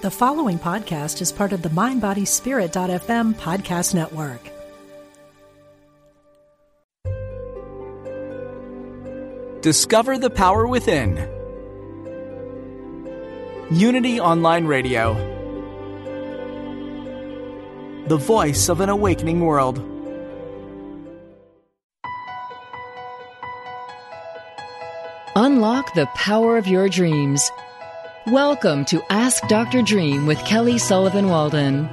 The following podcast is part of the MindBodySpirit.fm podcast network. Discover the power within. Unity Online Radio. The voice of an awakening world. Unlock the power of your dreams. Welcome to Ask Dr. Dream with Kelly Sullivan Walden.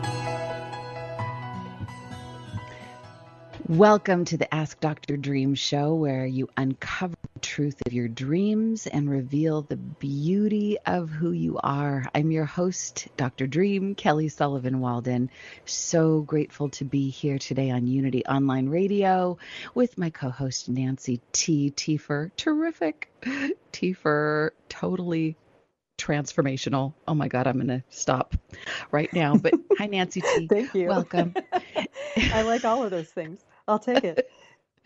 Welcome to the Ask Dr. Dream show where you uncover the truth of your dreams and reveal the beauty of who you are. I'm your host, Dr. Dream, Kelly Sullivan Walden. So grateful to be here today on Unity Online Radio with my co host, Nancy T. Tiefer. Terrific. Tiefer, totally transformational. Oh my God, I'm going to stop right now. But hi, Nancy T. Thank you. Welcome. I like all of those things. I'll take it.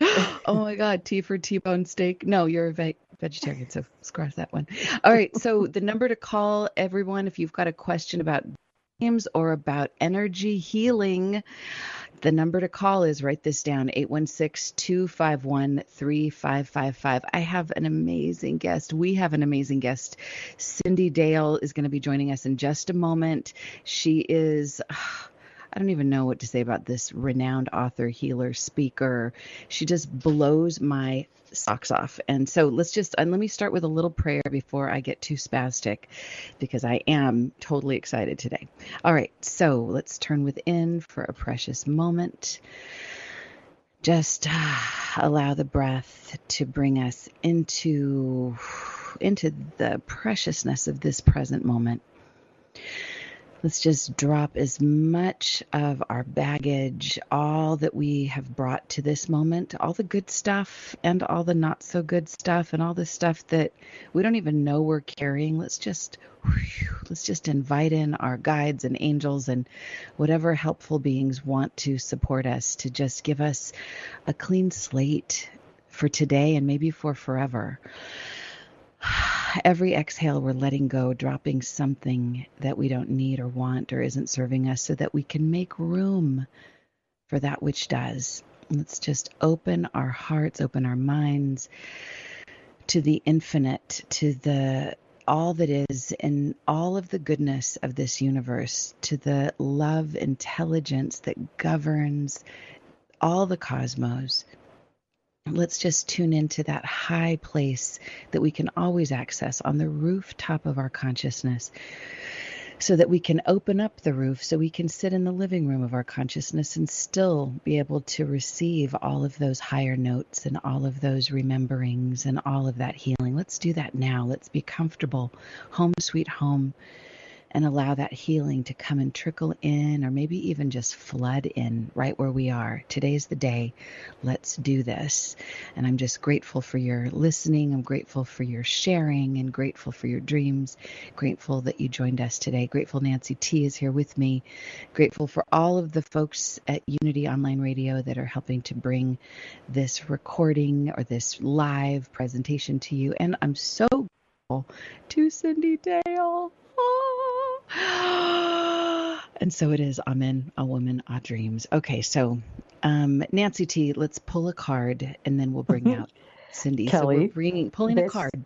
oh my God, T for T-bone steak. No, you're a ve- vegetarian, so scratch that one. All right, so the number to call everyone if you've got a question about games or about energy healing, the number to call is write this down 816-251-3555. I have an amazing guest. We have an amazing guest. Cyndi Dale is going to be joining us in just a moment. She is I don't even know what to say about this renowned author, healer, speaker. She just blows my socks off. And so let's just, and let me start with a little prayer before I get too spastic because I am totally excited today. All right, so let's turn within for a precious moment. Just uh, allow the breath to bring us into into the preciousness of this present moment. Let's just drop as much of our baggage, all that we have brought to this moment, all the good stuff and all the not so good stuff and all the stuff that we don't even know we're carrying. Let's just let's just invite in our guides and angels and whatever helpful beings want to support us to just give us a clean slate for today and maybe for forever every exhale, we're letting go, dropping something that we don't need or want or isn't serving us so that we can make room for that which does. Let's just open our hearts, open our minds to the infinite, to the all that is and all of the goodness of this universe, to the love intelligence that governs all the cosmos let's just tune into that high place that we can always access on the rooftop of our consciousness so that we can open up the roof so we can sit in the living room of our consciousness and still be able to receive all of those higher notes and all of those rememberings and all of that healing. Let's do that now. Let's be comfortable. Home, sweet home and allow that healing to come and trickle in or maybe even just flood in right where we are. Today's the day. Let's do this. And I'm just grateful for your listening. I'm grateful for your sharing and grateful for your dreams. Grateful that you joined us today. Grateful Nancy T is here with me. Grateful for all of the folks at Unity Online Radio that are helping to bring this recording or this live presentation to you. And I'm so grateful to Cyndi Dale. and so it is. Amen. A woman, a dreams. Okay, so um, Nancy T, let's pull a card and then we'll bring out Cyndi. Kelly, so we're bringing, pulling this, a card.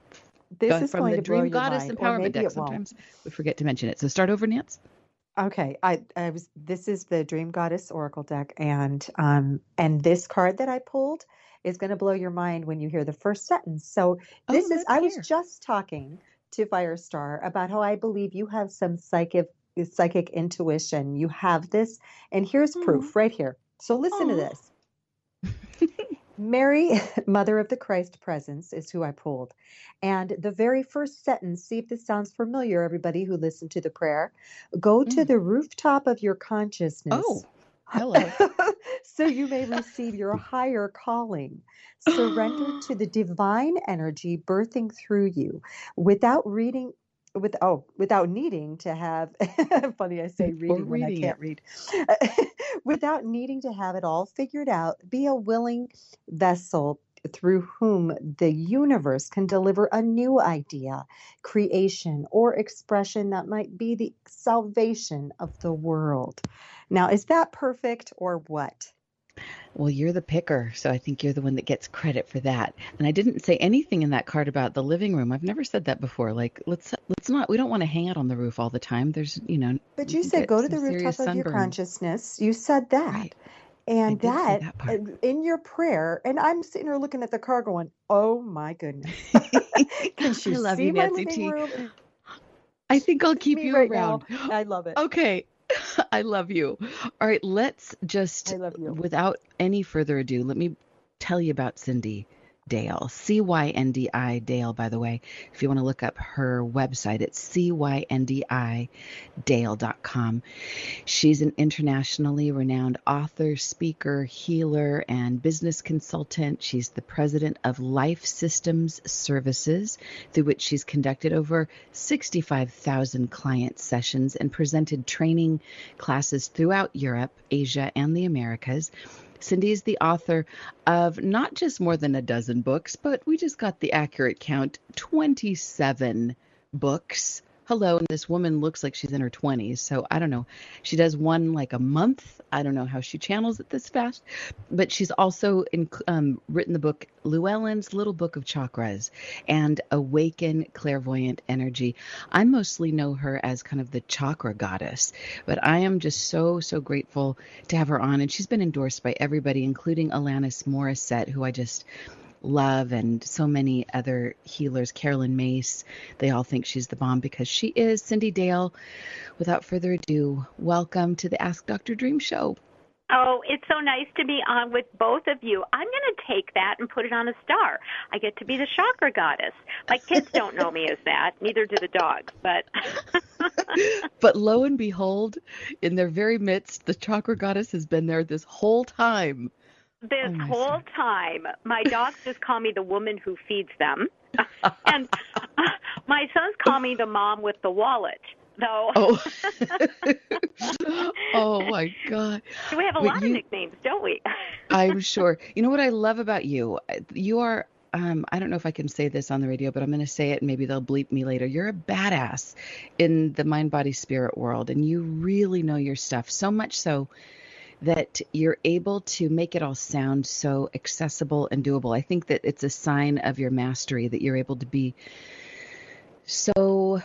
This Go is from the Dream Goddess mind, Empowerment deck. Sometimes we forget to mention it. So start over, Nance. Okay, I, I was. This is the Dream Goddess Oracle deck, and um, and this card that I pulled is going to blow your mind when you hear the first sentence. So Oh, this is. let's I was just talking to Firestar about how I believe you have some psychic psychic intuition. You have this, and here's proof right here. So listen to this. Mary, Mother of the Christ Presence, is who I pulled. And the very first sentence, see if this sounds familiar, everybody who listened to the prayer. Go to Mm. the rooftop of your consciousness. Oh, hello. so you may receive your higher calling. Surrender to the divine energy birthing through you without reading with oh without needing to have funny I say Or reading when I can't read without needing to have it all figured out be a willing vessel through whom the universe can deliver a new idea, creation, or expression that might be the salvation of the world. Now, is that perfect or what? Well, you're the picker, so I think you're the one that gets credit for that. And I didn't say anything in that card about the living room. I've never said that before. Like, let's let's not. We don't want to hang out on the roof all the time. There's, you know. But you said go to the rooftop of your consciousness. You said that. Right. And that, that uh, in your prayer, and I'm sitting here looking at the car going, "Oh my goodness!" Can she I love see you, my Nancy living T. room? I think I'll keep you right around. now. I love it. Okay. I love you. All right, let's just, I love you. without any further ado, let me tell you about Cyndi Dale. C Y N D I Dale, by the way. If you want to look up her website, it's C Y N D I Dale.com. She's an internationally renowned author, speaker, healer, and business consultant. She's the president of Life Systems Services, through which she's conducted over 65,000 client sessions and presented training classes throughout Europe, Asia, and the Americas. Cyndi is the author of not just more than a dozen books, but we just got the accurate count 27 books. Hello, and this woman looks like she's in her 20s, so I don't know. She does one like a month. I don't know how she channels it this fast, but she's also in, um, written the book Llewellyn's Little Book of Chakras and Awaken Clairvoyant Energy. I mostly know her as kind of the chakra goddess, but I am just so, so grateful to have her on. And she's been endorsed by everybody, including Alanis Morissette, who I just love and so many other healers, Caroline Myss. They all think she's the bomb because she is. Cyndi Dale, without further ado, welcome to the Ask Dr. Dream show. Oh, it's so nice to be on with both of you. I'm going to take that and put it on a star. I get to be the chakra goddess. My kids don't know me as that, neither do the dogs, but but lo and behold, in their very midst, the chakra goddess has been there this whole time. This Oh, whole son. time, my dogs just call me the woman who feeds them. and my sons call me the mom with the wallet. Though Oh. oh my God. we have a lot you- of nicknames, don't we? I'm sure. You know what I love about you? You are um, I don't know if I can say this on the radio, but I'm going to say it and maybe they'll bleep me later. You're a badass in the mind, body, spirit world, and you really know your stuff so much so that you're able to make it all sound so accessible and doable. I think that it's a sign of your mastery that you're able to be so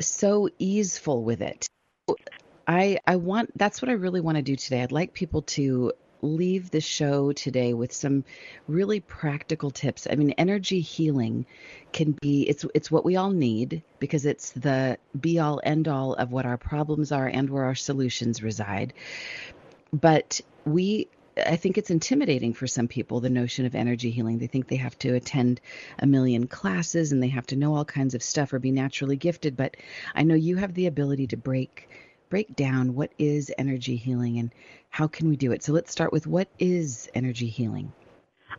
so easeful with it. I I want that's what I really want to do today. I'd like people to leave the show today with some really practical tips. I mean, energy healing can be it's it's what we all need because it's the be all end all of what our problems are and where our solutions reside. But we I think it's intimidating for some people the notion of energy healing. They think they have to attend a million classes and they have to know all kinds of stuff or be naturally gifted, but I know you have the ability to break break down what is energy healing and how can we do it. So let's start with what is energy healing?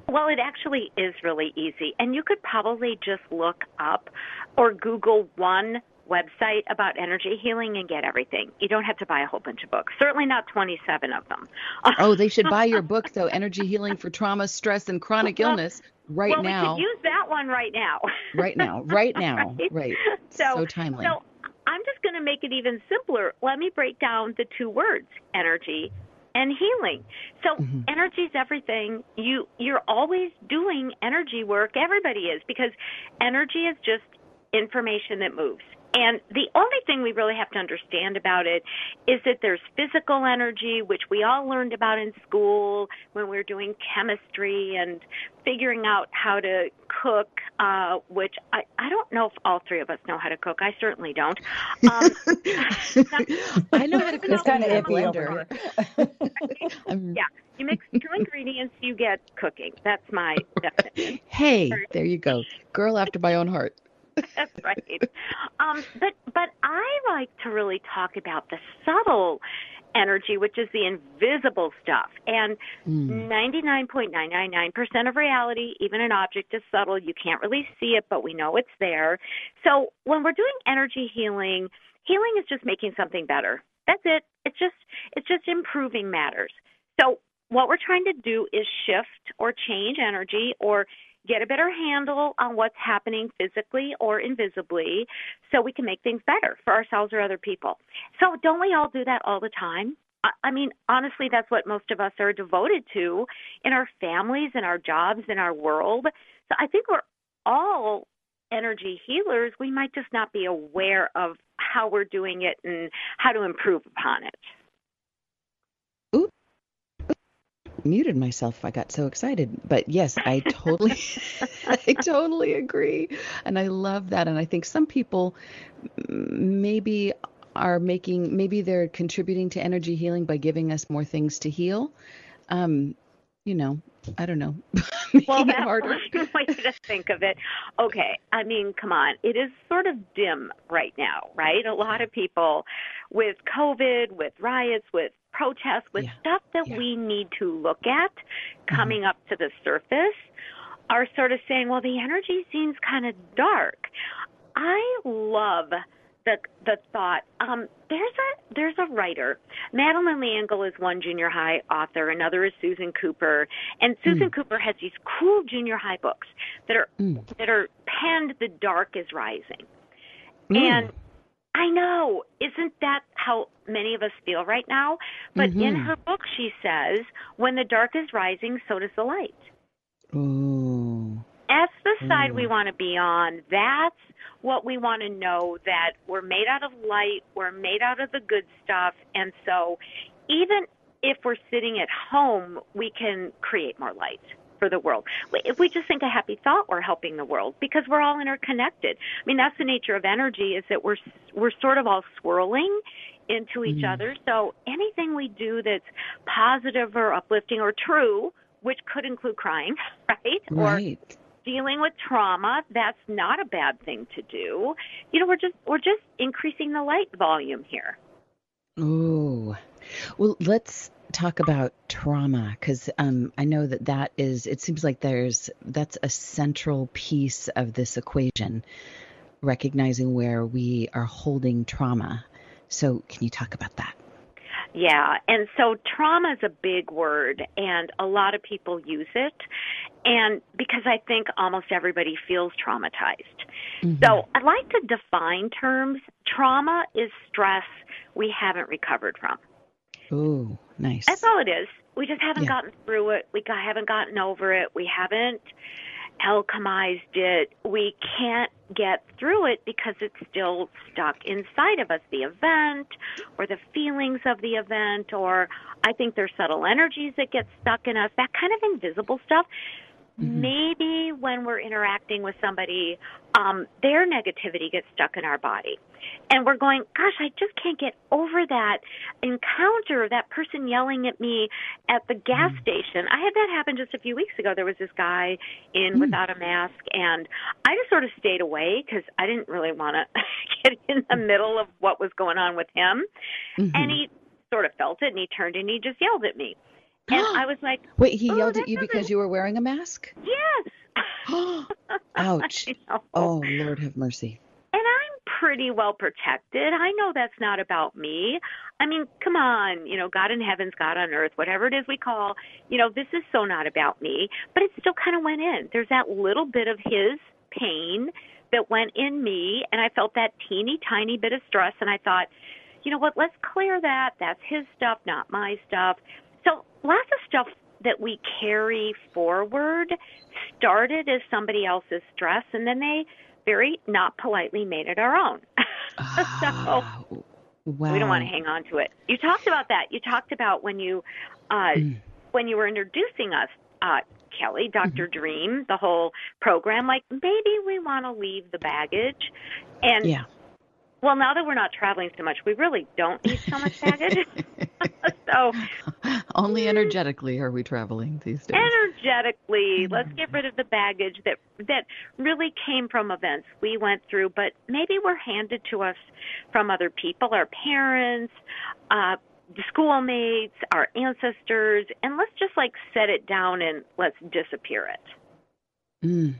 Well, it actually is really easy. And you could probably just look up or Google one website about energy healing and get everything. You don't have to buy a whole bunch of books. Certainly not 27 of them. Oh, they should buy your book though, Energy Healing for Trauma, Stress and Chronic Well- Illness right well, now. we could use that one right now. right now, right now, Right? right. So, so timely. So I'm just going to make it even simpler. Let me break down the two words, energy and healing. So Mhm. energy is everything. You you're always doing energy work. Everybody is because energy is just information that moves. And the only thing we really have to understand about it is that there's physical energy, which we all learned about in school when we were doing chemistry and figuring out how to cook, uh, which I, I don't know if all three of us know how to cook. I certainly don't. Um, I know how to cook It's kind of a iffy over here. Yeah, you mix two ingredients, you get cooking. That's my definition. Hey, there you go. Girl after my own heart. That's right. Um, but but I like to really talk about the subtle energy, which is the invisible stuff. And Mm. 99.999% of reality, even an object is subtle. You can't really see it, but we know it's there. So when we're doing energy healing, healing is just making something better. That's it. It's just it's just improving matters. So what we're trying to do is shift or change energy or get a better handle on what's happening physically or invisibly so we can make things better for ourselves or other people. So, don't we all do that all the time? I mean, honestly, that's what most of us are devoted to in our families, in our jobs, in our world. So, I think we're all energy healers. We might just not be aware of how we're doing it and how to improve upon it. Ooh, muted myself. I got so excited. But yes, I totally I totally agree. And I love that and I think some people maybe are making maybe they're contributing to energy healing by giving us more things to heal. Um, you know, I don't know. well, that's harder. one way to think of it. Okay, I mean, come on. It is sort of dim right now, right? A lot of people with COVID, with riots, with protests, with yeah. stuff that yeah. we need to look at mm-hmm. coming mm-hmm. up to the surface, are sort of saying, well, the energy seems kind of dark. I love the the thought. Um, there's a there's a writer. Madeleine L'Engle is one junior high author. Another is Susan Cooper. And Susan mm. Cooper has these cool junior high books that are mm. that are penned "The Dark is Rising," mm. and I know, isn't that how many of us feel right now? But mm-hmm. in her book, she says, "When the dark is rising, so does the light." Ooh. That's the side we want to be on. That's what we want to know that we're made out of light, we're made out of the good stuff. And so even if we're sitting at home, we can create more light for the world. If we just think a happy thought, we're helping the world because we're all interconnected. I mean, that's the nature of energy is that we're we're sort of all swirling into each mm. other. So anything we do that's positive or uplifting or true, which could include crying, right? Right. Or dealing with trauma, that's not a bad thing to do. You know, we're just we're just increasing the light volume here. oh Well, let's talk about trauma because um, I know that that is. It seems like there's that's a central piece of this equation, recognizing where we are holding trauma. So, can you talk about that? Yeah, and so trauma is a big word, and a lot of people use it, and because I think almost everybody feels traumatized. Mm-hmm. So I like to define terms. Trauma is stress we haven't recovered from. Ooh, nice. That's all it is. We just haven't yeah. gotten through it. We haven't gotten over it. We haven't alchemized it. We can't get through it because it's still stuck inside of us the event or the feelings of the event or I think there's subtle energies that get stuck in us, that kind of invisible stuff. Mm-hmm. Maybe when we're interacting with somebody, um, their negativity gets stuck in our body. And we're going, gosh, I just can't get over that encounter, that person yelling at me at the gas mm. station. I had that happen just a few weeks ago. There was this guy in mm. without a mask, and I just sort of stayed away because I didn't really want to get in the middle of what was going on with him. Mm-hmm. And he sort of felt it, and he turned and he just yelled at me. And I was like, Wait, he yelled at you doesn't... because you were wearing a mask? Yes. Ouch. Oh, Lord have mercy. And I'm pretty well protected. I know that's not about me. I mean, come on, you know, God in heaven's God on earth, whatever it is we call, you know, this is so not about me. But it still kind of went in. There's that little bit of his pain that went in me, and I felt that teeny tiny bit of stress, and I thought, you know what, let's clear that. That's his stuff, not my stuff. Lots of stuff that we carry forward started as somebody else's stress, and then they very not politely made it our own. Ah, so wow. we don't want to hang on to it. You talked about that. You talked about when you uh, mm. when you were introducing us, uh, Kelly, doctor mm-hmm. Dream, the whole program. Like maybe we want to leave the baggage, and yeah. Well, now that we're not traveling so much, we really don't need so much baggage. so only energetically are we traveling these days. Energetically, mm-hmm. let's get rid of the baggage that that really came from events we went through, but maybe were handed to us from other people, our parents, uh, the schoolmates, our ancestors, and let's just like set it down and let's disappear it. Mm.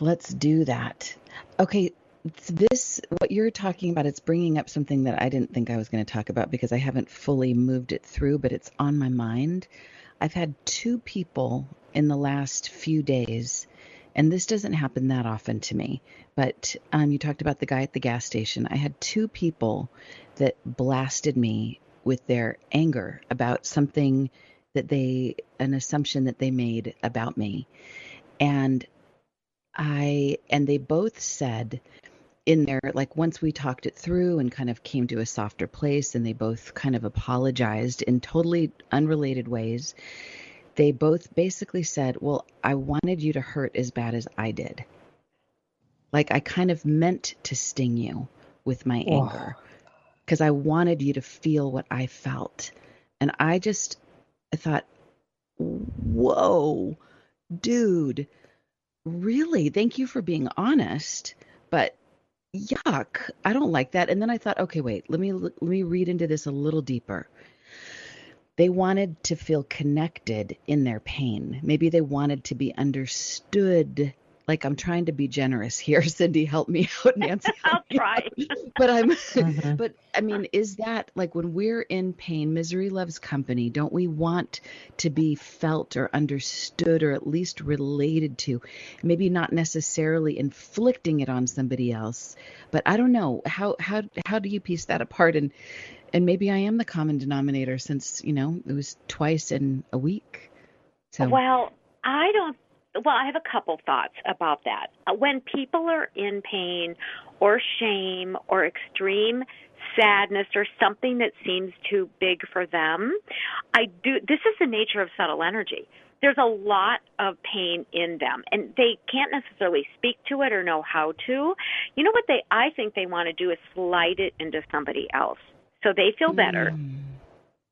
Let's do that. Okay, this what you're talking about it's bringing up something that i didn't think i was going to talk about because i haven't fully moved it through but it's on my mind. I've had two people in the last few days and this doesn't happen that often to me but um, you talked about the guy at the gas station. I had two people that blasted me with their anger about something that they an assumption that they made about me. And i and they both said in there like once we talked it through and kind of came to a softer place and they both kind of apologized in totally unrelated ways they both basically said well i wanted you to hurt as bad as i did. Like i kind of meant to sting you with my anger because i wanted you to feel what i felt. And i just i thought whoa dude really? Thank you for being honest but yuck i don't like that. And then i thought okay wait let me let me read into this a little deeper. They wanted to feel connected in their pain. Maybe they wanted to be understood like i'm trying to be generous here cyndi help me out nancy I'll try. but i'm Mhm. but i mean is that like when we're in pain misery loves company don't we want to be felt or understood or at least related to maybe not necessarily inflicting it on somebody else but i don't know how how how do you piece that apart and and maybe i am the common denominator since you know it was twice in a week so Well, I don't. Well, I have a couple thoughts about that. Uh, When people are in pain or shame or extreme sadness or something that seems too big for them, I do. This is the nature of subtle energy. There's a lot of pain in them, and they can't necessarily speak to it or know how to. You know what they? I think they want to do is slide it into somebody else, so they feel better. Mm.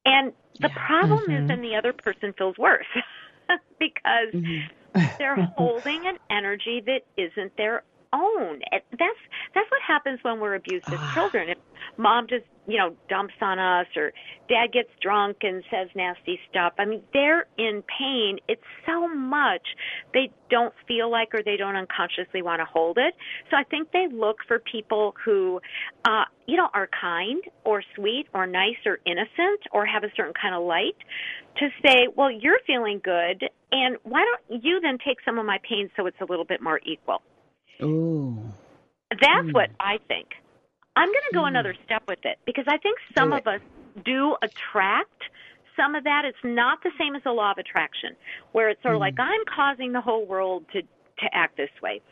And the Yeah. problem is Mhm. then the other person feels worse because Mhm. They're holding an energy that isn't their own. And that's that's what happens when we're abused as Ah. children. If mom just, you know, dumps on us or dad gets drunk and says nasty stuff. I mean, they're in pain. It's so much they don't feel like or they don't unconsciously want to hold it. So I think they look for people who uh, you know, are kind or sweet or nice or innocent or have a certain kind of light to say, well, you're feeling good, and why don't you then take some of my pain so it's a little bit more equal? Ooh. That's Hmm. what I think. I'm going to go Hmm. another step with it because I think some of us do attract some of that. It's not the same as the law of attraction, where it's sort of Hmm. like I'm causing the whole world to to act this way.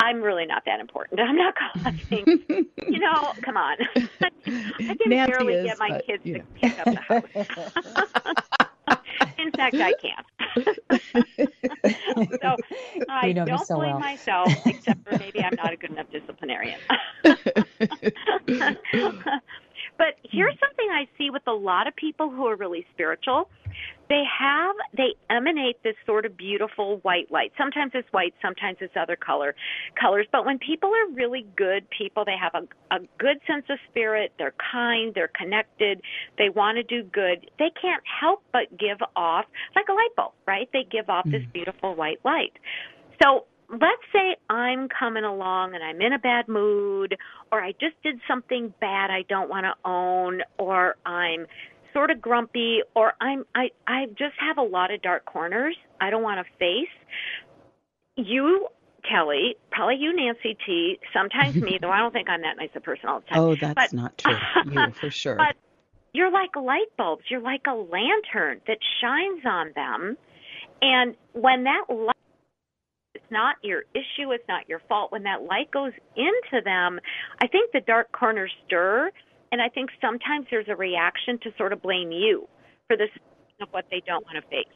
I'm really not that important. I'm not causing. you know, come on. I can Nancy barely is, get my but, kids you to know. pick up the house. In fact, I can't. so I You know me don't so blame well. myself, except for maybe I'm not a good enough disciplinarian. but here's hmm. something I see with a lot of people who are really spiritual. They have, they emanate this sort of beautiful white light. Sometimes it's white, sometimes it's other color colors. But when people are really good people, they have a, a good sense of spirit. They're kind. They're connected. They want to do good. They can't help but give off like a light bulb, right? They give off this hmm. beautiful white light. So let's say I'm coming along and I'm in a bad mood, or I just did something bad I don't want to own, or I'm sort of grumpy, or I'm I I just have a lot of dark corners I don't want to face. You Kelly, probably you, Nancy T. Sometimes me, though I don't think I'm that nice a person all the time. oh, that's But- not true. You for sure. But you're like light bulbs. You're like a lantern that shines on them. And when that light, it's not your issue, it's not your fault. When that light goes into them, I think the dark corners stir. And I think sometimes there's a reaction to sort of blame you for this of what they don't want to face.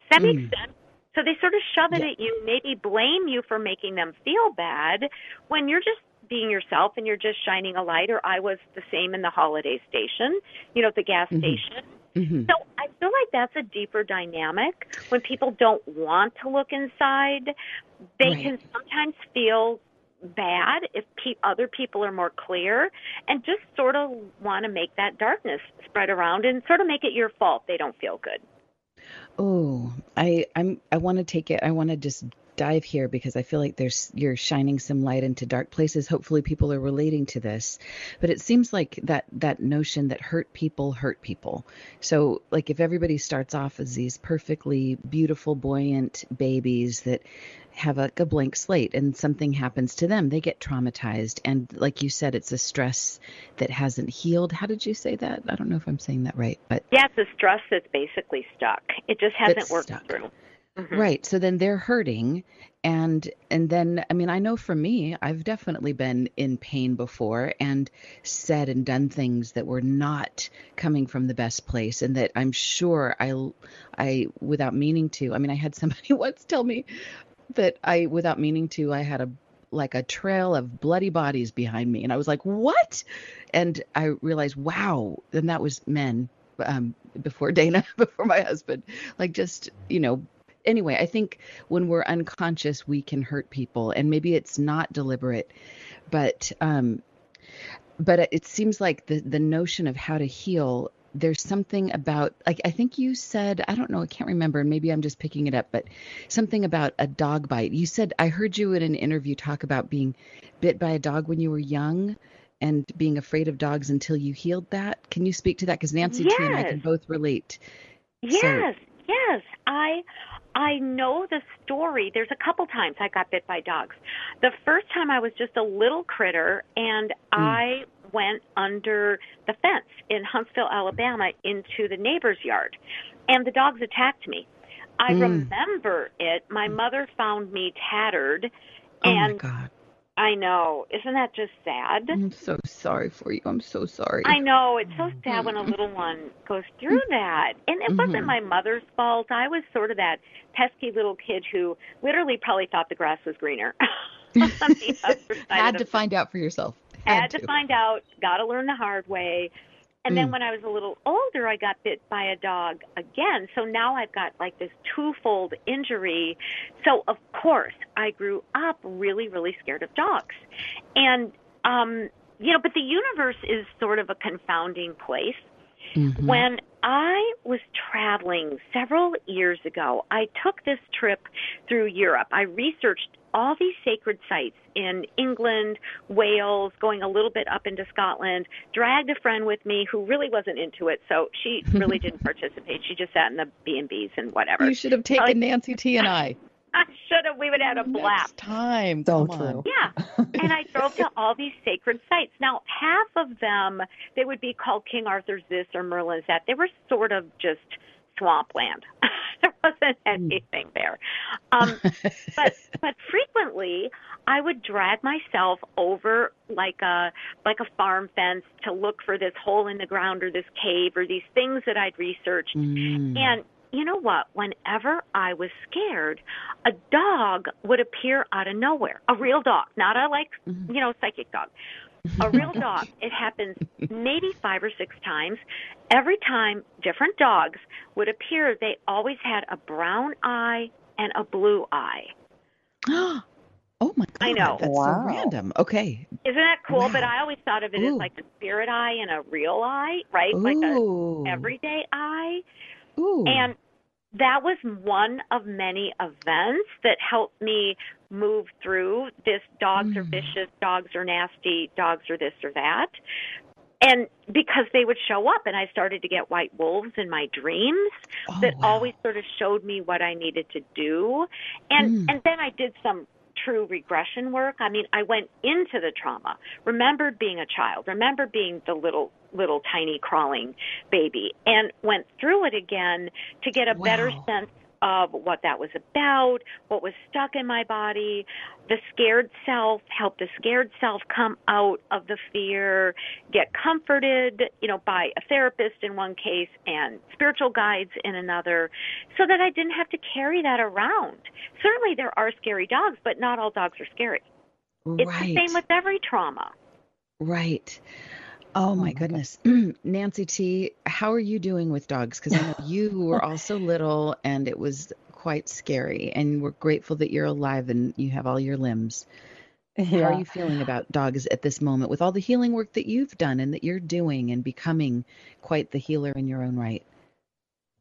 Does that make Mm. sense? So they sort of shove it Yeah. at you, maybe blame you for making them feel bad when you're just being yourself and you're just shining a light. Or I was the same in the holiday station, you know, at the gas Mhm. station. Mhm. So I feel like that's a deeper dynamic when people don't want to look inside. They Right. can sometimes feel bad if pe- other people are more clear and just sort of want to make that darkness spread around and sort of make it your fault they don't feel good. Oh, I I'm I want to take it. I want to just dive here because I feel like there's you're shining some light into dark places. Hopefully people are relating to this. But it seems like that that notion that hurt people hurt people. So like if everybody starts off as these perfectly beautiful buoyant babies that have a, a blank slate and something happens to them, they get traumatized and like you said it's a stress that hasn't healed. How did you say that? I don't know if I'm saying that right, but Yeah, it's a stress that's basically stuck. It just hasn't worked stuck. through. Mhm. Right. So then they're hurting and and then I mean I know for me I've definitely been in pain before and said and done things that were not coming from the best place and that I'm sure I I without meaning to. I mean I had somebody once tell me that I without meaning to I had a like a trail of bloody bodies behind me and I was like, "What?" And I realized, "Wow." And that was men um before Dana, before my husband. Like just, you know, anyway, I think when we're unconscious, we can hurt people, and maybe it's not deliberate, but um, but it seems like the the notion of how to heal. There's something about like I think you said I don't know I can't remember and maybe I'm just picking it up but something about a dog bite. You said I heard you in an interview talk about being bit by a dog when you were young and being afraid of dogs until you healed that. Can you speak to that because Nancy T and I can both relate. Yes, yes. I I know the story. There's a couple times I got bit by dogs. The first time I was just a little critter and I went under the fence in Huntsville, Alabama into the neighbor's yard and the dogs attacked me. I Mm. remember it. My mother found me tattered Oh my and god. I know. Isn't that just sad? I'm so sorry for you. I'm so sorry. I know it's so sad when a little one goes through that, and it wasn't Mhm. my mother's fault. I was sort of that pesky little kid who literally probably thought the grass was greener. on the other side Had to find out for yourself. had to find out, got to learn the hard way. And then Mm. when I was a little older, I got bit by a dog again. So now I've got like this twofold injury. So of course, I grew up really, really scared of dogs. And, um, you know, but the universe is sort of a confounding place. Mhm. When I was traveling several years ago, I took this trip through Europe. I researched all these sacred sites in England, Wales, going a little bit up into Scotland, dragged a friend with me who really wasn't into it, so she really didn't participate. She just sat in the B&Bs and whatever. You should have taken Nancy T and I. I should have. We would have had a blast. Next time. So Come true. on. Yeah. And I drove to all these sacred sites. Now, half of them, they would be called King Arthur's this or Merlin's that. They were sort of just swampland. there wasn't anything there. Um, but but frequently I would drag myself over like a like a farm fence to look for this hole in the ground or this cave or these things that I'd researched. Mm. And you know what? Whenever I was scared, a dog would appear out of nowhere. A real dog, not a like, Mhm. you know, psychic dog. A real dog. It happens maybe five or six times. Every time different dogs would appear, they always had a brown eye and a blue eye. oh my god. I know. That's Wow. so random. Okay. Isn't that cool? But I always thought of it as like a spirit eye and a real eye, right? Like a everyday eye. Ooh. And that was one of many events that helped me move through this dogs are Mm. vicious, dogs are nasty, dogs are this or that. And because they would show up and I started to get white wolves in my dreams Oh, that wow. always sort of showed me what I needed to do. And Mm. and then I did some true regression work. I mean, I went into the trauma, remembered being a child, remembered being the little little tiny crawling baby and went through it again to get a better sense of what that was about, what was stuck in my body. The scared self helped the scared self come out of the fear, get comforted, you know, by a therapist in one case and spiritual guides in another, so that I didn't have to carry that around. Certainly there are scary dogs, but not all dogs are scary. It's right. the same with every trauma. Right. Oh my my goodness. Nancy T, how are you doing with dogs? Because I know you were also little and it was quite scary. And we're grateful that you're alive and you have all your limbs. How are you feeling about dogs at this moment with all the healing work that you've done and that you're doing and becoming quite the healer in your own right?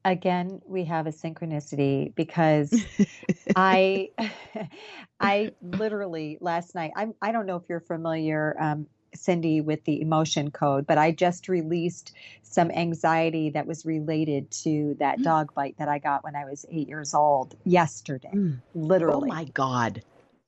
again we have a synchronicity because i i literally last night i'm i don't know if you're familiar um, cyndi with the emotion code but i just released some anxiety that was related to that Mm. dog bite that i got when i was eight years old yesterday Mm. Oh literally my God.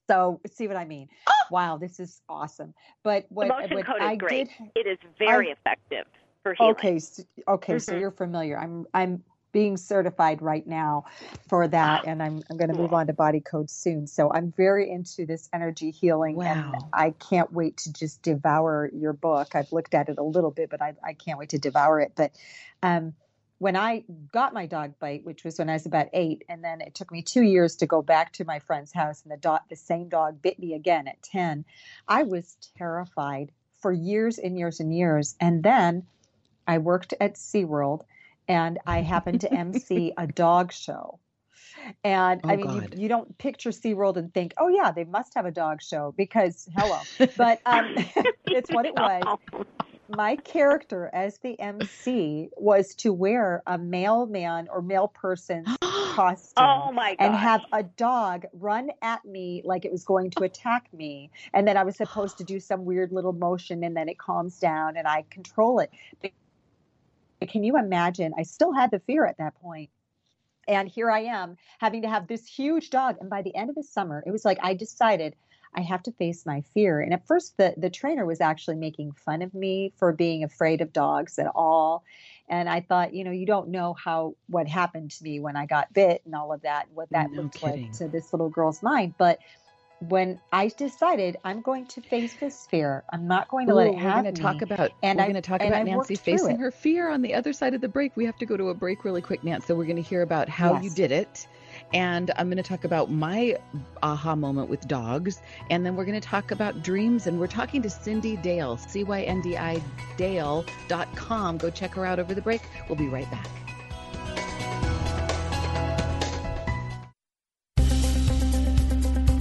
so see what i mean wow this is awesome but what, Emotion what code i is great. did It is very effective for healing. Okay, so, okay, so Mhm. you're familiar. I'm I'm being certified right now for that, and I'm I'm going to move on to body code soon. So I'm very into this energy healing, and I can't wait to just devour your book. I've looked at it a little bit, but I I can't wait to devour it. But um, when I got my dog bite, which was when I was about eight, and then it took me two years to go back to my friend's house, and the dog, the same dog, bit me again at ten. I was terrified for years and years and years, and then I worked at SeaWorld and I happened to MC a dog show. And I Oh, mean, you, you don't picture SeaWorld and think, oh, yeah, they must have a dog show because, hello. But um, it's what it was. My character as the MC was to wear a mailman or male person's costume Oh my and have a dog run at me like it was going to attack me. And then I was supposed to do some weird little motion and then it calms down and I control it. Can you imagine? I still had the fear at that point. And here I am having to have this huge dog. And by the end of the summer, it was like I decided I have to face my fear. And at first, the, the trainer was actually making fun of me for being afraid of dogs at all. And I thought, you know, you don't know how what happened to me when I got bit and all of that, what that No looked kidding. like to this little girl's mind. But when I decided I'm going to face this fear, I'm not going to let Ooh, it we're going to talk about and we're going to talk about I Nancy facing her fear on the other side of the break. We have to go to a break really quick, Nancy. So we're going to hear about how you did it, and I'm going to talk about my aha moment with dogs, and then we're going to talk about dreams. And we're talking to Cyndi Dale, C Y N D I Dale.com. Go check her out over the break. We'll be right back.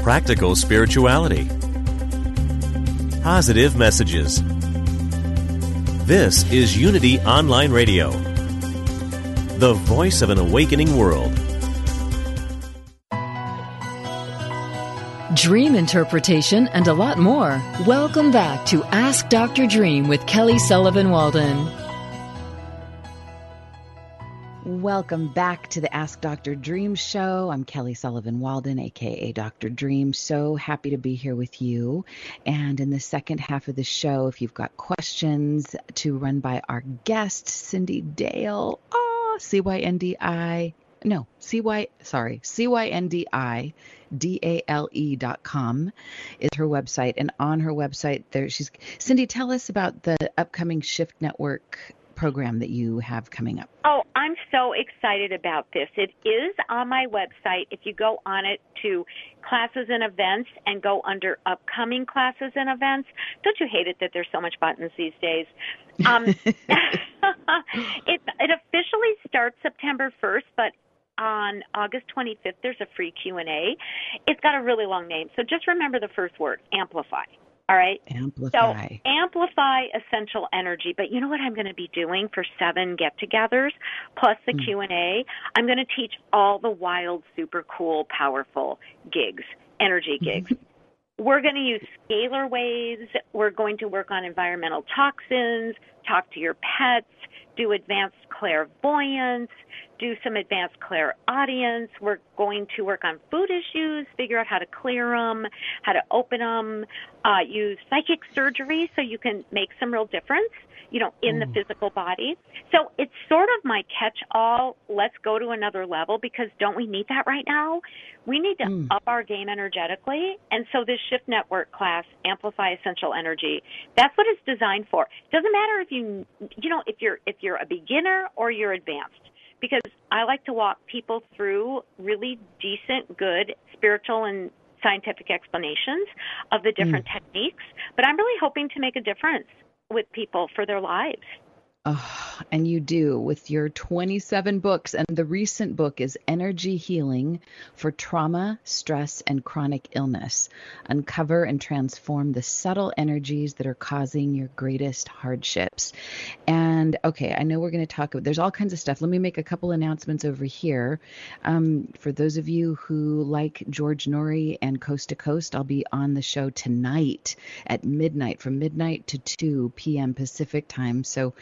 Practical spirituality, positive messages. This is Unity Online Radio, the voice of an awakening world. Dream interpretation and a lot more. Welcome back to Ask Dr. Dream with Kelly Sullivan Walden. Welcome back to the Ask Dr. Dream show. I'm Kelly Sullivan Walden, aka Dr. Dream. So happy to be here with you. And in the second half of the show, if you've got questions to run by our guest, Cyndi Dale, oh, C Y N D I, no, C Y, sorry, C Y N D I. D A L E dot com is her website, and on her website, there she's Cyndi. Tell us about the upcoming Shift Network program that you have coming up. Oh, I'm so excited about this. It is on my website. If you go on it to classes and events and go under upcoming classes and events, don't you hate it that there's so much buttons these days? Um, it, it officially starts September 1st, but on August 25th there's a free Q&A. It's got a really long name, so just remember the first word, amplify. All right? Amplify. So amplify essential energy. But you know what I'm going to be doing for seven get-togethers plus the Hmm. Q and A. I'm going to teach all the wild, super cool, powerful gigs, energy gigs. We're going to use scalar waves. We're going to work on environmental toxins, talk to your pets, do advanced clairvoyance, do some advanced clairaudience. We're going to work on food issues, figure out how to clear them, how to open them, uh, use psychic surgery so you can make some real difference, you know, in the Mm. physical body. So it's sort of my catch all. Let's go to another level because don't we need that right now? We need to Mm. up our game energetically. And so this Shift Network class, Amplify Essential Energy, that's what it's designed for. It doesn't matter if you, you know, if you're if you're a beginner or you're advanced because I like to walk people through really decent, good spiritual and scientific explanations of the different techniques. But I'm really hoping to make a difference with people for their lives. Oh, and you do with your 27 books. And the recent book is Energy Healing for Trauma, Stress, and Chronic Illness. Uncover and transform the subtle energies that are causing your greatest hardships. And okay, I know we're going to talk about, there's all kinds of stuff. Let me make a couple announcements over here. Um, for those of you who like George Noory and Coast to Coast, I'll be on the show tonight at midnight, from midnight to 2 p.m. Pacific time. So,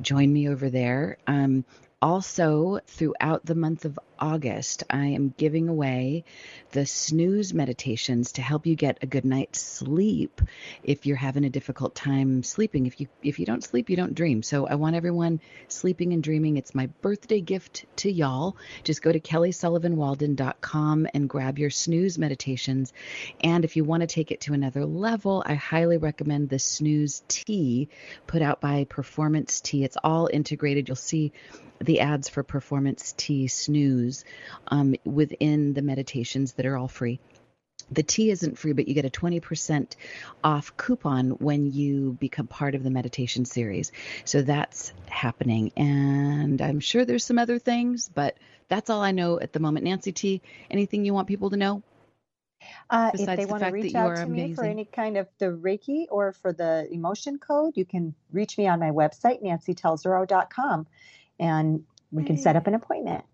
join me over there. Um, also, throughout the month of August, I am giving away the snooze meditations to help you get a good night's sleep if you're having a difficult time sleeping. If you if you don't sleep, you don't dream. So I want everyone sleeping and dreaming. It's my birthday gift to y'all. Just go to kellysullivanwalden.com and grab your snooze meditations. And if you want to take it to another level, I highly recommend the snooze tea put out by Performance Tea. It's all integrated. You'll see the ads for Performance Tea Snooze um, within the meditations that are all free. The tea isn't free, but you get a 20% off coupon when you become part of the meditation series. So that's happening. And I'm sure there's some other things, but that's all I know at the moment. Nancy T, anything you want people to know? Uh, if they want to reach out to amazing. me for any kind of the Reiki or for the emotion code, you can reach me on my website, nancytelzero.com and we can set up an appointment.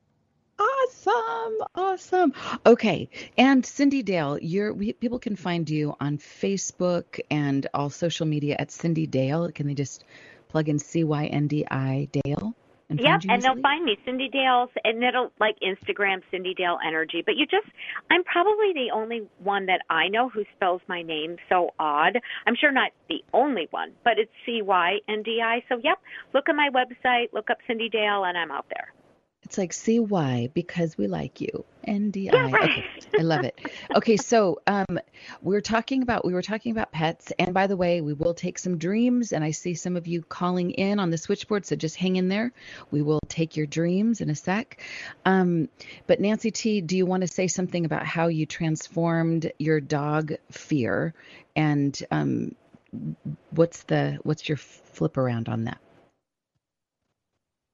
Awesome, awesome. Okay, and Cyndi Dale, you're we, people can find you on Facebook and all social media at Cyndi Dale. Can they just plug in C Y N D I Dale? And yep, and they'll find me Cyndi Dale's, and it'll like Instagram Cyndi Dale Energy. But you just, I'm probably the only one that I know who spells my name so odd. I'm sure not the only one, but it's C Y N D I. So yep, look at my website, look up Cyndi Dale, and I'm out there. It's like see why because we like you. NDI. Yeah, right. okay. I love it. Okay, so um, we are talking about we were talking about pets, and by the way, we will take some dreams, and I see some of you calling in on the switchboard, so just hang in there. We will take your dreams in a sec. Um, but Nancy T, do you want to say something about how you transformed your dog fear, and um, what's the what's your flip around on that?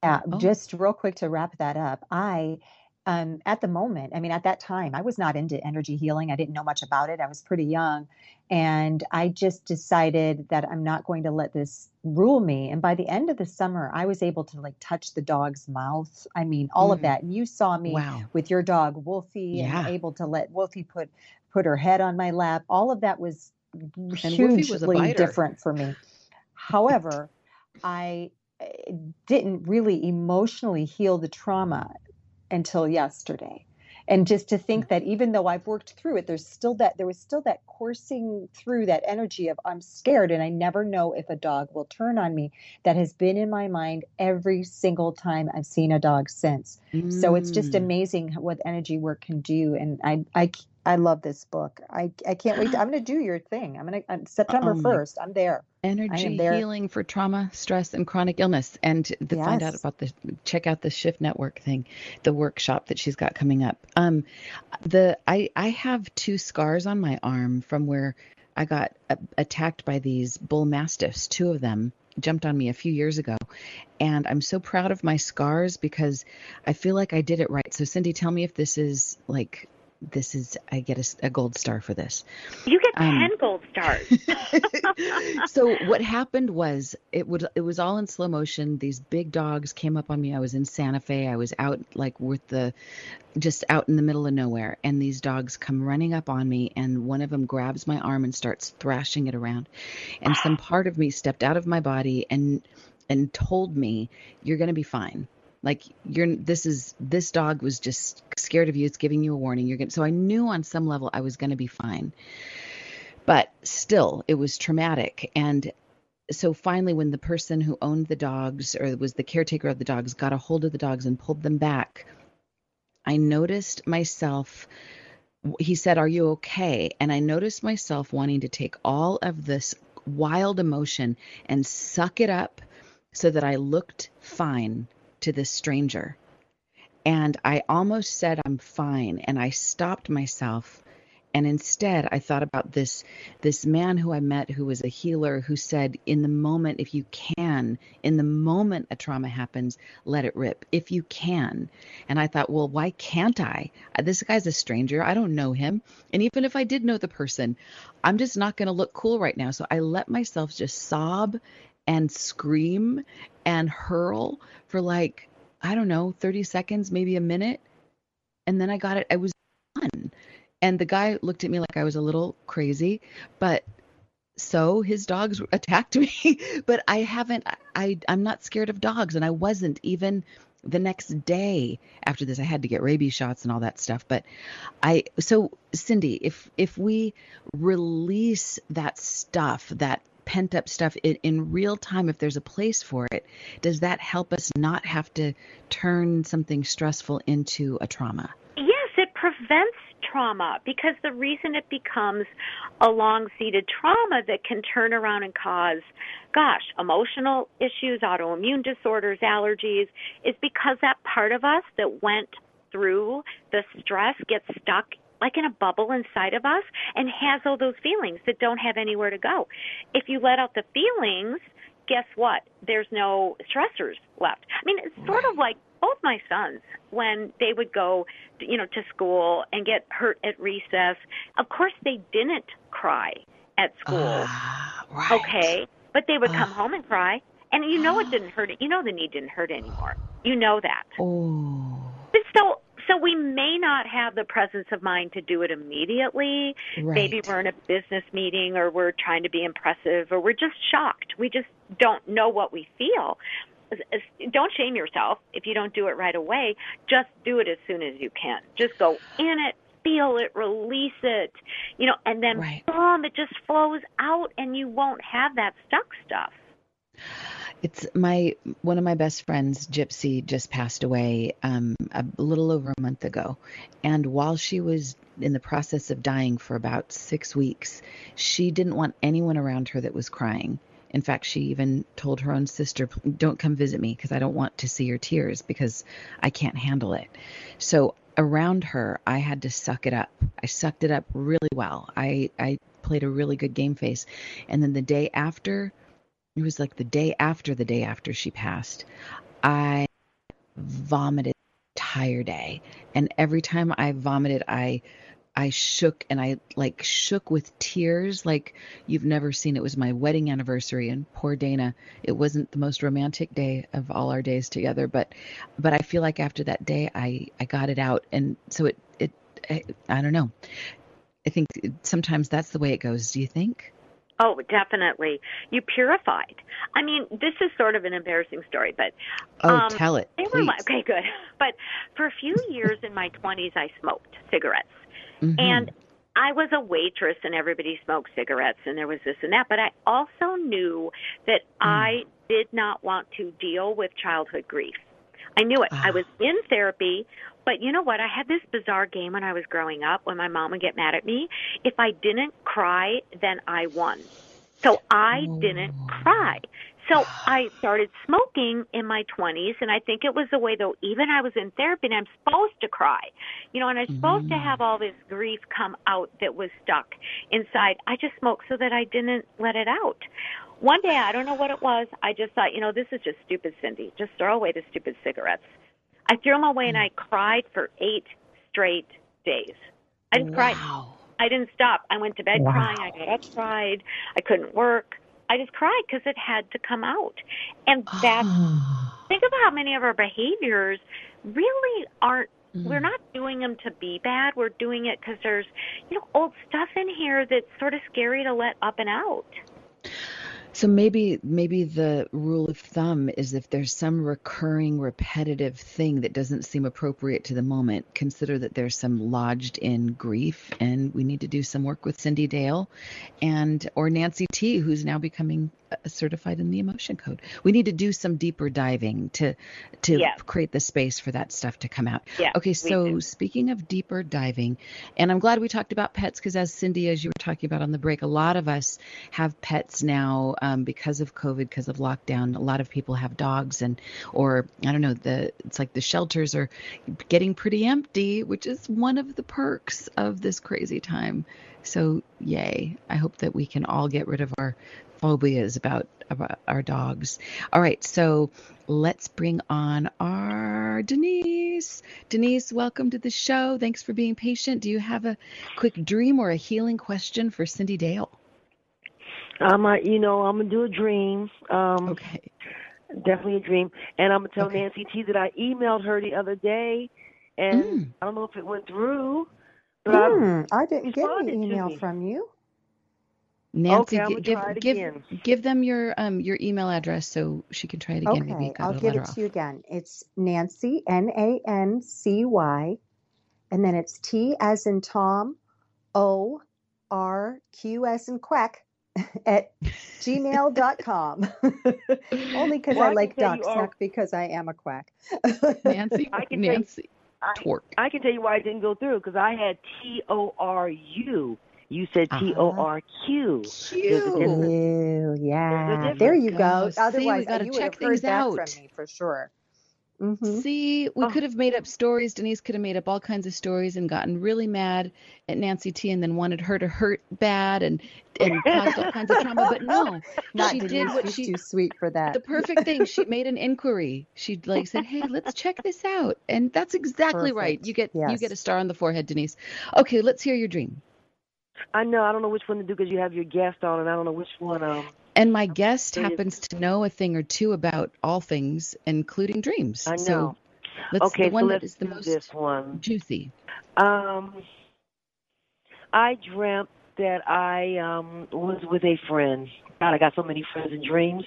Yeah, oh. just real quick to wrap that up. I um, at the moment, I mean, at that time, I was not into energy healing. I didn't know much about it. I was pretty young. And I just decided that I'm not going to let this rule me. And by the end of the summer, I was able to like touch the dog's mouth. I mean, all mm. of that. And you saw me wow. with your dog, Wolfie, yeah. and able to let Wolfie put put her head on my lap. All of that was hugely was different for me. However, I didn't really emotionally heal the trauma until yesterday and just to think that even though i've worked through it there's still that there was still that coursing through that energy of i'm scared and i never know if a dog will turn on me that has been in my mind every single time i've seen a dog since mm. so it's just mm. amazing what energy work can do and i i I love this book. I, I can't wait. To, I'm going to do your thing. I'm going to September oh 1st. I'm there. Energy there. healing for trauma, stress, and chronic illness. And to yes. find out about the check out the Shift Network thing, the workshop that she's got coming up. Um, the I I have two scars on my arm from where I got attacked by these bull mastiffs. Two of them jumped on me a few years ago and i'm so proud of my scars because i feel like i did it right so Cyndi, tell me if this is like this is I get a, a gold star for this. You get um, ten gold stars. so what happened was it would it was all in slow motion. These big dogs came up on me. I was in Santa Fe. I was out like with the just out in the middle of nowhere and these dogs come running up on me and one of them grabs my arm and starts thrashing it around. And some part of me stepped out of my body and and told me you're going to be fine like you're this is this dog was just scared of you. It's giving you a warning. You're going so i knew on some level i was going to be fine. But still it was traumatic. And so finally when the person who owned the dogs or was the caretaker of the dogs got a hold of the dogs and pulled them back i noticed myself he said are you okay? And i noticed myself wanting to take all of this wild emotion and suck it up so that i looked fine to this stranger. And I almost said, I'm fine. And I stopped myself And instead, I thought about this this man who I met who was a healer who said, in the moment, if you can, in the moment a trauma happens, let it rip. If you can. And I thought, well, why can't I? This guy's a stranger. I don't know him. And even if I did know the person, I'm just not going to look cool right now. So I let myself just sob and scream and hurl for like, I don't know, 30 seconds, maybe a minute. And then I got it. I was done and the guy looked at me like I was a little crazy, but so his dogs attacked me. but I haven't I I'm not scared of dogs and I wasn't even the next day after this I had to get rabies shots and all that stuff. But I so Cyndi, if if we release that stuff, that pent up stuff in, in real time if there's a place for it does that help us not have to turn something stressful into a trauma? Yes it prevents trauma because the reason it becomes a long seated trauma that can turn around and cause, gosh, emotional issues, autoimmune disorders, allergies, is because that part of us that went through the stress gets stuck like in a bubble inside of us and has all those feelings that don't have anywhere to go. If you let out the feelings, guess what? There's no stressors left. I mean, it's sort of like both my sons when they would go you know to school and get hurt at recess of course they didn't cry at school uh, right. okay but they would uh, come home and cry and you know it didn't hurt it you know the knee didn't hurt anymore you know that oh so so we may not have the presence of mind to do it immediately right. maybe we're in a business meeting or we're trying to be impressive or we're just shocked we just don't know what we feel don't shame yourself if you don't do it right away. Just do it as soon as you can. Just go in it, feel it, release it, you know, and then right. boom, it just flows out and you won't have that stuck stuff. It's my one of my best friends, Gypsy, just passed away um, a little over a month ago, and while she was in the process of dying for about six weeks, she didn't want anyone around her that was crying. In fact, she even told her own sister, Don't come visit me because I don't want to see your tears because I can't handle it. So around her, I had to suck it up. I sucked it up really well. I, I played a really good game face. And then the day after, it was like the day after the day after she passed, I vomited entire day. And every time I vomited, I I shook and I like shook with tears like you've never seen. It was my wedding anniversary and poor Dana. It wasn't the most romantic day of all our days together, but but I feel like after that day I I got it out and so it it I, I don't know. I think sometimes that's the way it goes. Do you think? Oh, definitely. You purified. I mean, this is sort of an embarrassing story, but oh, um, tell it. Please. okay, good. But for a few years in my 20s, I smoked cigarettes Mm-hmm. And I was a waitress and everybody smoked cigarettes and there was this and that, but I also knew that mm. I did not want to deal with childhood grief. I knew it. I ah. was in therapy, but you know what? I had this bizarre game when I was growing up when my mom would get mad at me. If I didn't cry, then I won. So I didn't oh. cry. So I started smoking in my 20s, and I think it was the way, though, even I was in therapy and I'm supposed to cry, you know, and I'm supposed to mm-hmm. have all this grief come out that was stuck inside. I just smoked so that I didn't let it out. One day, I don't know what it was, I just thought, you know, this is just stupid, Cyndi. Just throw away the stupid cigarettes. I threw them away and I cried for eight straight days. I just wow. cried. I didn't stop. I went to bed wow. crying. I got up, cried. I couldn't work. I just cried because it had to come out. And that, think of how many of our behaviors really aren't, mm. we're not doing them to be bad. We're doing it because there's, you know, old stuff in here that's sort of scary to let up and out. So maybe maybe the rule of thumb is if there's some recurring repetitive thing that doesn't seem appropriate to the moment, consider that there's some lodged in grief and we need to do some work with Cyndi Dale and or Nancy T who's now becoming uh, certified in the emotion code. We need to do some deeper diving to to yes. create the space for that stuff to come out. Yes, okay, so speaking of deeper diving, and I'm glad we talked about pets because as Cyndi, as you were talking about on the break, a lot of us have pets now um, because of COVID, because of lockdown, a lot of people have dogs, and or I don't know, the it's like the shelters are getting pretty empty, which is one of the perks of this crazy time. So yay! I hope that we can all get rid of our phobias about about our dogs. All right, so let's bring on our Denise. Denise, welcome to the show. Thanks for being patient. Do you have a quick dream or a healing question for Cyndi Dale? Um, I, you know, I'm gonna do a dream. Um, Okay. definitely a dream, and I'm gonna tell Okay. Nancy T that I emailed her the other day, and Mm. I don't know if it went through, but I, Hmm, I didn't get an email from you. Nancy, Okay, I'm give give give them your um your email address so she can try it again. Okay, got I'll give it off. to you again. It's Nancy, N A N C Y, and then it's T as in Tom, O R Q as in quack at gmail.com. Only because Well, I I like tell you ducks, all- not because I am a quack. Nancy, I can tell you- Nancy, I. I can tell you why it didn't go through because I had T O R U. You said T O uh-huh. R Q. There's a difference. Ew, yeah. There you go. Go. See, we Otherwise, gotta you would check have heard things that out. from me for sure. Hmm See, we Oh. could have made up stories. Denise could have made up all kinds of stories and gotten really mad at Nancy T and then wanted her to hurt bad and and caused all kinds of trauma. But no, Not she Denise. did what She's she too sweet for that. the perfect thing. She made an inquiry. She like said, "Hey, let's check this out." And that's exactly right. You get you get a star on the forehead, Denise. Okay, let's hear your dream. I know. I don't know which one to do because you have your guest on, and I don't know which one. Um, And my guest happens to know a thing or two about all things, including dreams. I know. So let's okay, the one so that let's is the most this one. juicy. Um, I dreamt that I um was with a friend. God, I got so many friends in dreams.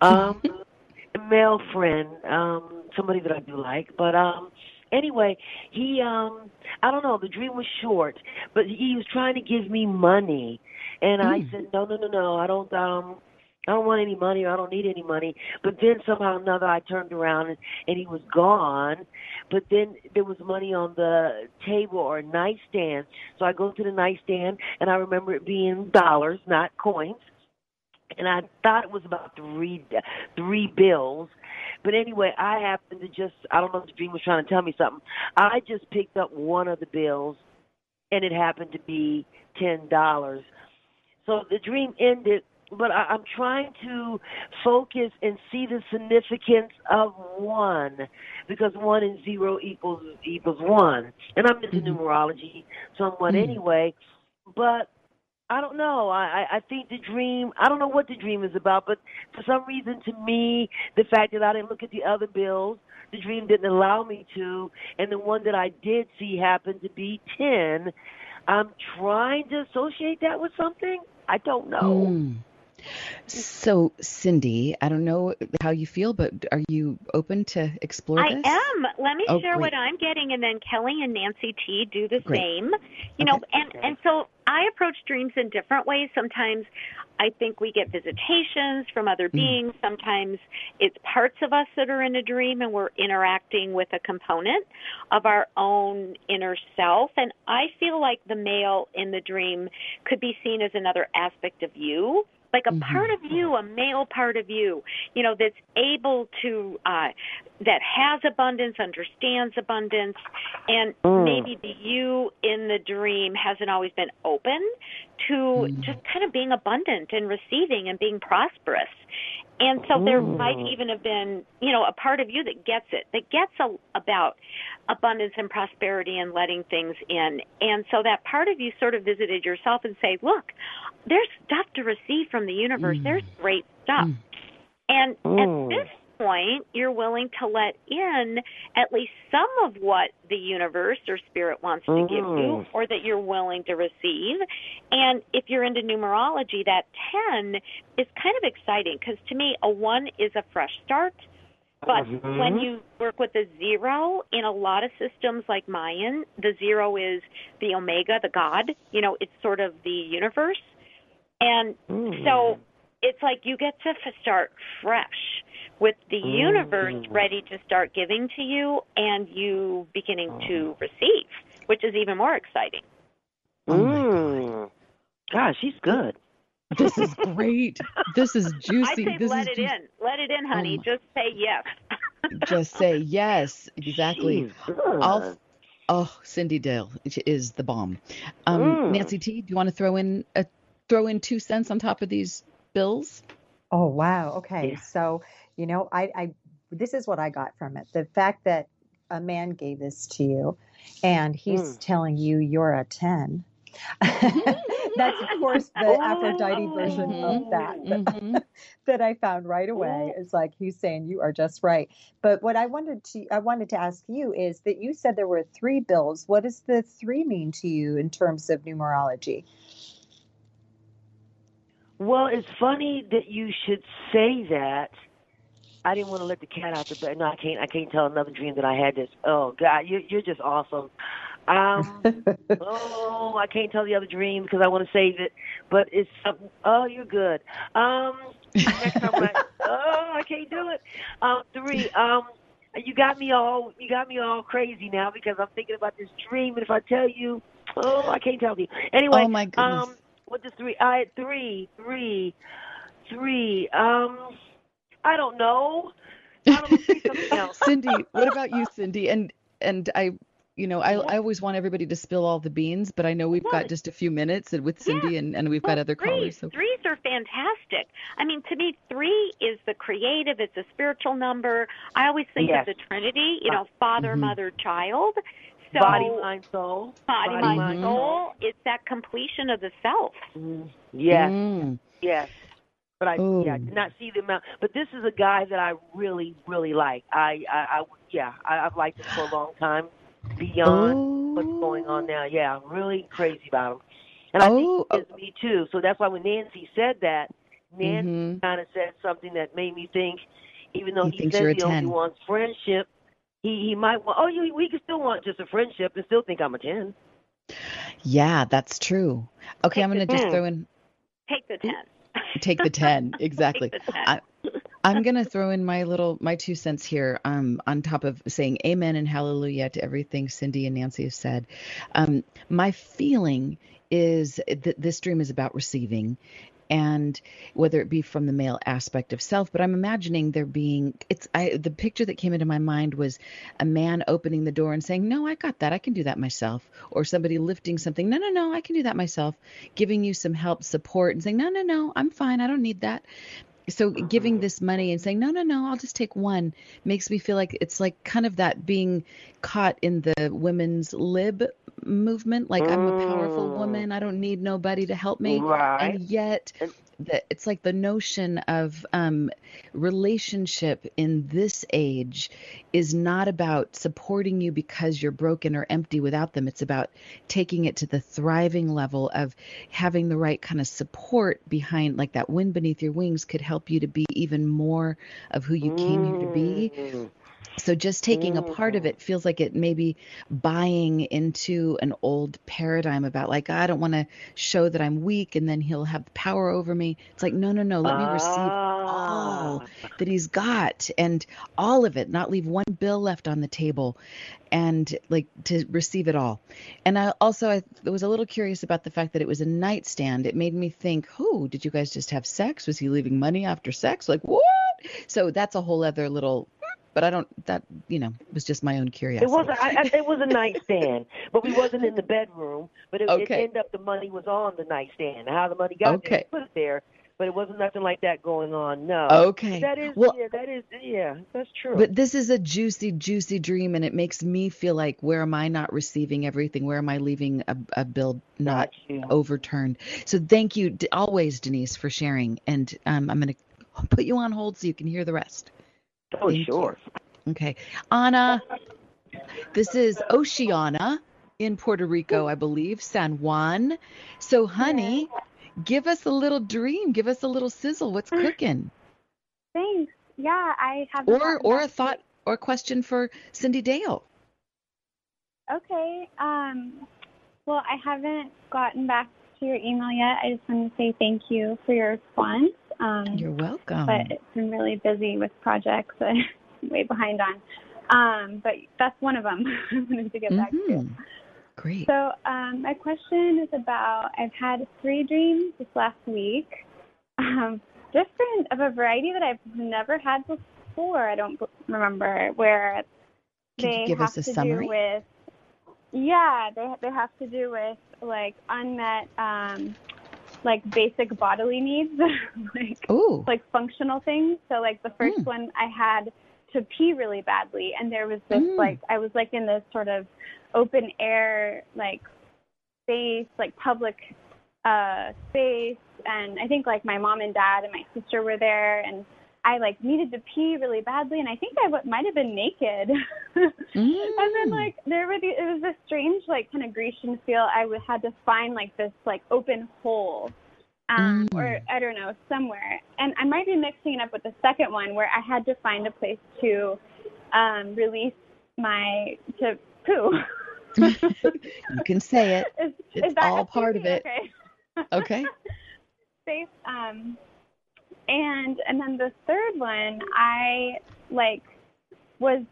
Um, a male friend, um, somebody that I do like. But um, anyway, he um, I don't know. The dream was short, but he was trying to give me money, and I Mm. said, no, no, no, no. I don't um. I don't want any money or I don't need any money. But then somehow or another I turned around and, and he was gone. But then there was money on the table or nightstand. So I go to the nightstand and I remember it being dollars, not coins. And I thought it was about three three bills. But anyway, I happened to just I don't know if the dream was trying to tell me something. I just picked up one of the bills and it happened to be ten dollars. So the dream ended but I, I'm trying to focus and see the significance of one, because one and zero equals equals one, and I'm into Mhm. numerology somewhat Mm. anyway. But I don't know. I, I I think the dream. I don't know what the dream is about, but for some reason, to me, the fact that I didn't look at the other bills, the dream didn't allow me to, and the one that I did see happened to be ten. I'm trying to associate that with something. I don't know. Mm. So, Cyndi, I don't know how you feel, but are you open to explore I this? am. Let me Oh, share what. I'm getting, and then Kelly and Nancy T do the Great. same. You know, Okay. and and so I approach dreams in different ways. Sometimes I think we get visitations from other Mm. beings. Sometimes it's parts of us that are in a dream, and we're interacting with a component of our own inner self. And I feel like the male in the dream could be seen as another aspect of you like a Mhm. part of you, a male part of you, you know, that's able to, uh, that has abundance, understands abundance, and Mm. maybe the you in the dream hasn't always been open to Mm. just kind of being abundant and receiving and being prosperous. And so there Mm. might even have been, you know, a part of you that gets it, that gets a, about abundance and prosperity and letting things in. And so that part of you sort of visited yourself and say, look, there's stuff to receive from the universe. Mm. There's great stuff. Mm. And Mm. at this point, you're willing to let in at least some of what the universe or spirit wants to give you, Mm. or that you're willing to receive. And if you're into numerology, that 10 is kind of exciting because to me, a 1 is a fresh start. But Mhm. when you work with a zero in a lot of systems like Mayan, the zero is the omega, the God. You know, it's sort of the universe. And Mm. so it's like you get to f- start fresh with the Mm. universe ready to start giving to you and you beginning to receive, which is even more exciting. Oh my God. Gosh, she's good. This is great. This is juicy. I juicy. say this let is it juicy. in. Let it in, honey. my- Just say yes. Just say yes. Exactly. I'll, oh, Cyndi Dale is the bomb. Um, Mm. Nancy T, do you want to throw in a throw in two cents on top of these bills? Oh wow. Okay. Yeah. So, you know, I, I this is what I got from it. The fact that a man gave this to you and he's Mm. telling you you're a 10. That's of course the Aphrodite version of that Mhm. that I found right away. It's like he's saying you are just right. But what I wanted to I wanted to ask you is that you said there were three bills. What does the three mean to you in terms of numerology? Well, it's funny that you should say that. I didn't want to let the cat out the bag. No, I can't. I can't tell another dream that I had this. Oh God, you, you're just awesome. Um, oh, I can't tell the other dream because I want to save it. But it's something. Oh, you're good. Um, next time I, oh, I can't do it. Um, three. Um, you got me all. You got me all crazy now because I'm thinking about this dream, and if I tell you, oh, I can't tell you. Anyway. Oh my goodness. Um, what does three? I had three, three, three. Um, I don't know. I don't know. Say something else. Cyndi, what about you, Cyndi? And and I, you know, I I always want everybody to spill all the beans, but I know we've got just a few minutes and with Cyndi and and we've got other threes, callers. So threes are fantastic. I mean, to me, three is the creative. It's a spiritual number. I always think Yes. of the Trinity. You know, Father, Mhm. Mother, Child. So body, mind, soul. body, Body, mind, mind, soul. It's that completion of the self. Mm, yes, Mm. yes. But I Ooh. yeah, I did not see the amount. But this is a guy that I really, really like. I, I, I yeah, I, I've liked him for a long time. Beyond what's going on now, yeah, I'm really crazy about him. And I Oh, think it's me too. So that's why when Nancy said that, Nancy Mhm. kind of said something that made me think, even though He he, thinks says you're a he only 10. wants friendship, he he might want. Oh, you we can still want just a friendship and still think I'm a ten. Yeah, that's true. Okay, I'm going to just throw in Take the ten. take the 10. Exactly. Take the 10. I, I'm going to throw in my little my two cents here um on top of saying amen and hallelujah to everything Cyndi and Nancy have said. Um my feeling is that this dream is about receiving and whether it be from the male aspect of self but i'm imagining there being it's i the picture that came into my mind was a man opening the door and saying no i got that. I can do that myself. Or somebody lifting something no no no i can do that myself. Giving you some help support and saying no no no i'm fine. I don't need that so giving this money and saying no no no i'll just take one makes me feel like it's like kind of that being caught in the women's lib movement like i'm a powerful Mm. woman i don't need nobody to help me Right. and yet the, it's like the notion of um, relationship in this age is not about supporting you because you're broken or empty without them it's about taking it to the thriving level of having the right kind of support behind like that wind beneath your wings could help you to be even more of who you came here to be Mm. So just taking a part of it feels like it may be buying into an old paradigm about like I don't want to show that I'm weak and then he'll have power over me. It's like no no no, let me receive all Ah. that he's got and all of it, not leave one bill left on the table and like to receive it all. And I also I was a little curious about the fact that it was a nightstand. It made me think, "Oh, did you guys just have sex? Was he leaving money after sex? Like what?" So that's a whole other little but I don't that you know was just my own curiosity. It wasn't. I, I, it was a nightstand, but we wasn't in the bedroom. But it, it Okay. ended up the money was on the nightstand. How the money got there, Okay. we put it there. But it wasn't nothing like that going on. No. Okay. That is. Well- yeah. That is. Yeah. That's true. But this is a juicy, juicy dream, and it makes me feel like where am I not receiving everything? Where am I leaving a, a bill not overturned? So thank you always, Denise, for sharing. And um, I'm going to put you on hold so you can hear the rest. Oh, thank you. sure. Okay. Anna, this is Oceana in Puerto Rico, I believe, San Juan. So, honey, give us a little dream. Give us a little sizzle. What's cooking? Thanks. Yeah, I have. Or, or a thought or question for Cyndi Dale. Okay. Um. Well, I haven't gotten back to your email yet. I just wanted to say thank you for your response. Um, You're welcome. but it's been really busy with projects I'm way behind on. Um, but that's one of them I wanted to get back to. Mhm. Great. So, um, my question is about I've had three dreams this last week, um, different of a variety that I've never had before. I don't remember where Could they you give have us a to summary? do with. Yeah, they they have to do with like unmet, um, like basic bodily needs, like Ooh. like functional things. So like the first Mm. one I had to pee really badly and there was this Mm. like I was like in this sort of open air like space, like public uh space and I think like my mom and dad and my sister were there and I like needed to pee really badly and I think I w- might have been naked. And then Mm. like there were the, it was this strange like kind of Grecian feel. I w- had to find like this like open hole, um, Mm. or I don't know somewhere. And I might be mixing it up with the second one where I had to find a place to um, release my to poo. you can say it. Is, It's is all part of it. Okay. Okay. Safe. Um, and and then the third one, I like was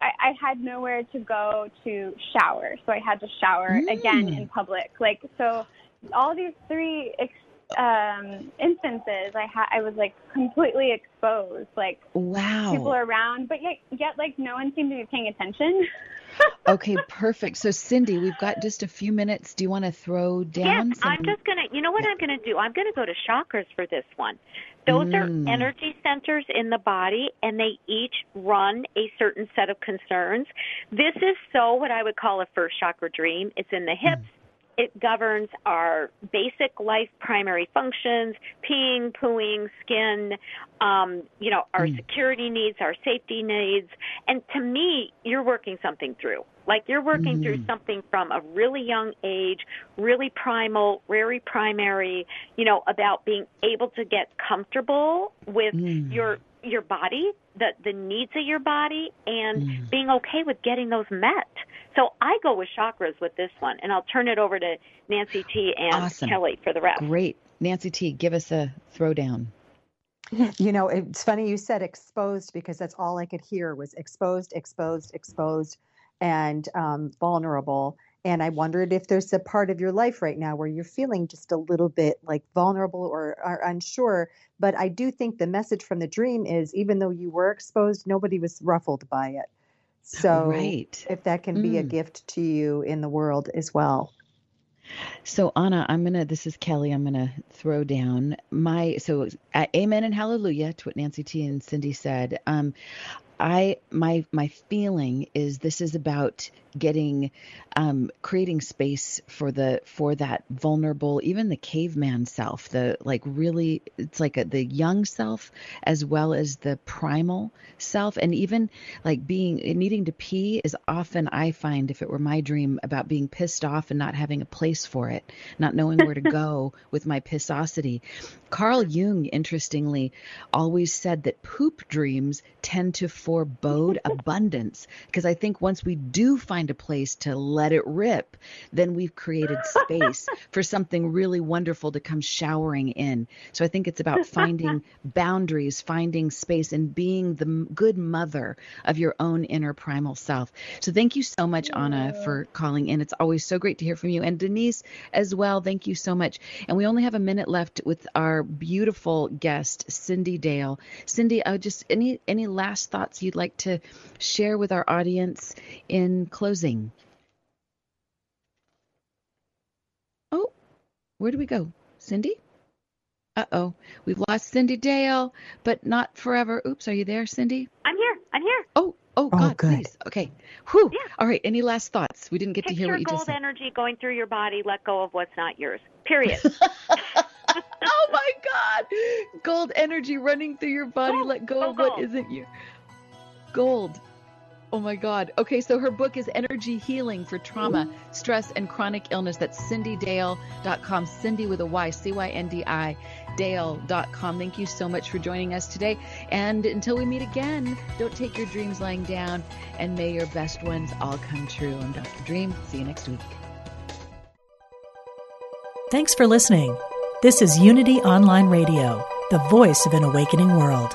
I, I had nowhere to go to shower, so I had to shower again Mm. in public. Like so, all these three ex- um, instances, I had I was like completely exposed. Like Wow. people around, but yet yet like no one seemed to be paying attention. okay, perfect. So, Cyndi, we've got just a few minutes. Do you want to throw down Yes, some? I'm just gonna. You know what I'm gonna do? I'm gonna go to chakras for this one. Those Mm. are energy centers in the body, and they each run a certain set of concerns. This is so what I would call a first chakra dream. It's in the hips. It governs our basic life primary functions: peeing, pooing, skin. Um, you know, our Mm. security needs, our safety needs, and to me, you're working something through. Like you're working through Mm. something from a really young age, really primal, very primary, you know, about being able to get comfortable with Mm. your your body, the the needs of your body and Mm. being okay with getting those met. So I go with chakras with this one and I'll turn it over to Nancy T and Awesome. Kelly for the rest. Great. Nancy T, give us a throwdown. You know, it's funny you said exposed because that's all I could hear was exposed, exposed, exposed, and um, vulnerable. And I wondered if there's a part of your life right now where you're feeling just a little bit like vulnerable or, or unsure. But I do think the message from the dream is even though you were exposed, nobody was ruffled by it. So Right. if that can be a Mm. gift to you in the world as well. So Anna, I'm gonna. This is Kelly. I'm gonna throw down my. So uh, amen and hallelujah to what Nancy T and Cyndi said. Um, I my my feeling is this is about getting um creating space for the for that vulnerable even the caveman self the like really it's like a, the young self as well as the primal self. And even like being needing to pee is often i find if it were my dream about being pissed off and not having a place for it not knowing where to go with my pissosity. Carl jung interestingly always said that poop dreams tend to forebode abundance. Because i think once we do find a place to let it rip then we've created space for something really wonderful to come showering in. So i think it's about finding boundaries finding space and being the good mother of your own inner primal self. So thank you so much anna for calling in. It's always so great to hear from you. And denise as well thank you so much. And we only have a minute left with our beautiful guest cyndi dale. Cyndi uh, just any any last thoughts you'd like to share with our audience in closing oh where do we go cyndi uh-oh we've lost cyndi dale but not forever oops are you there cyndi I'm here. I'm here. oh oh Oh, god good. please okay whew Yeah. all right any last thoughts we didn't get to hear what you just said. gold energy going through your body. Let go of what's not yours. Period. oh my God. Gold energy running through your body. Gold, Let go go of what gold. isn't you. Gold. Oh my God. Okay, so her book is Energy Healing for Trauma, Stress, and Chronic Illness. That's cyndidale.com. Cyndi with a Y, C Y N D I, Dale.com. Thank you so much for joining us today. And until we meet again, don't take your dreams lying down, and may your best ones all come true. I'm Dr. Dream. See you next week. Thanks for listening. This is Unity Online Radio, the voice of an awakening world.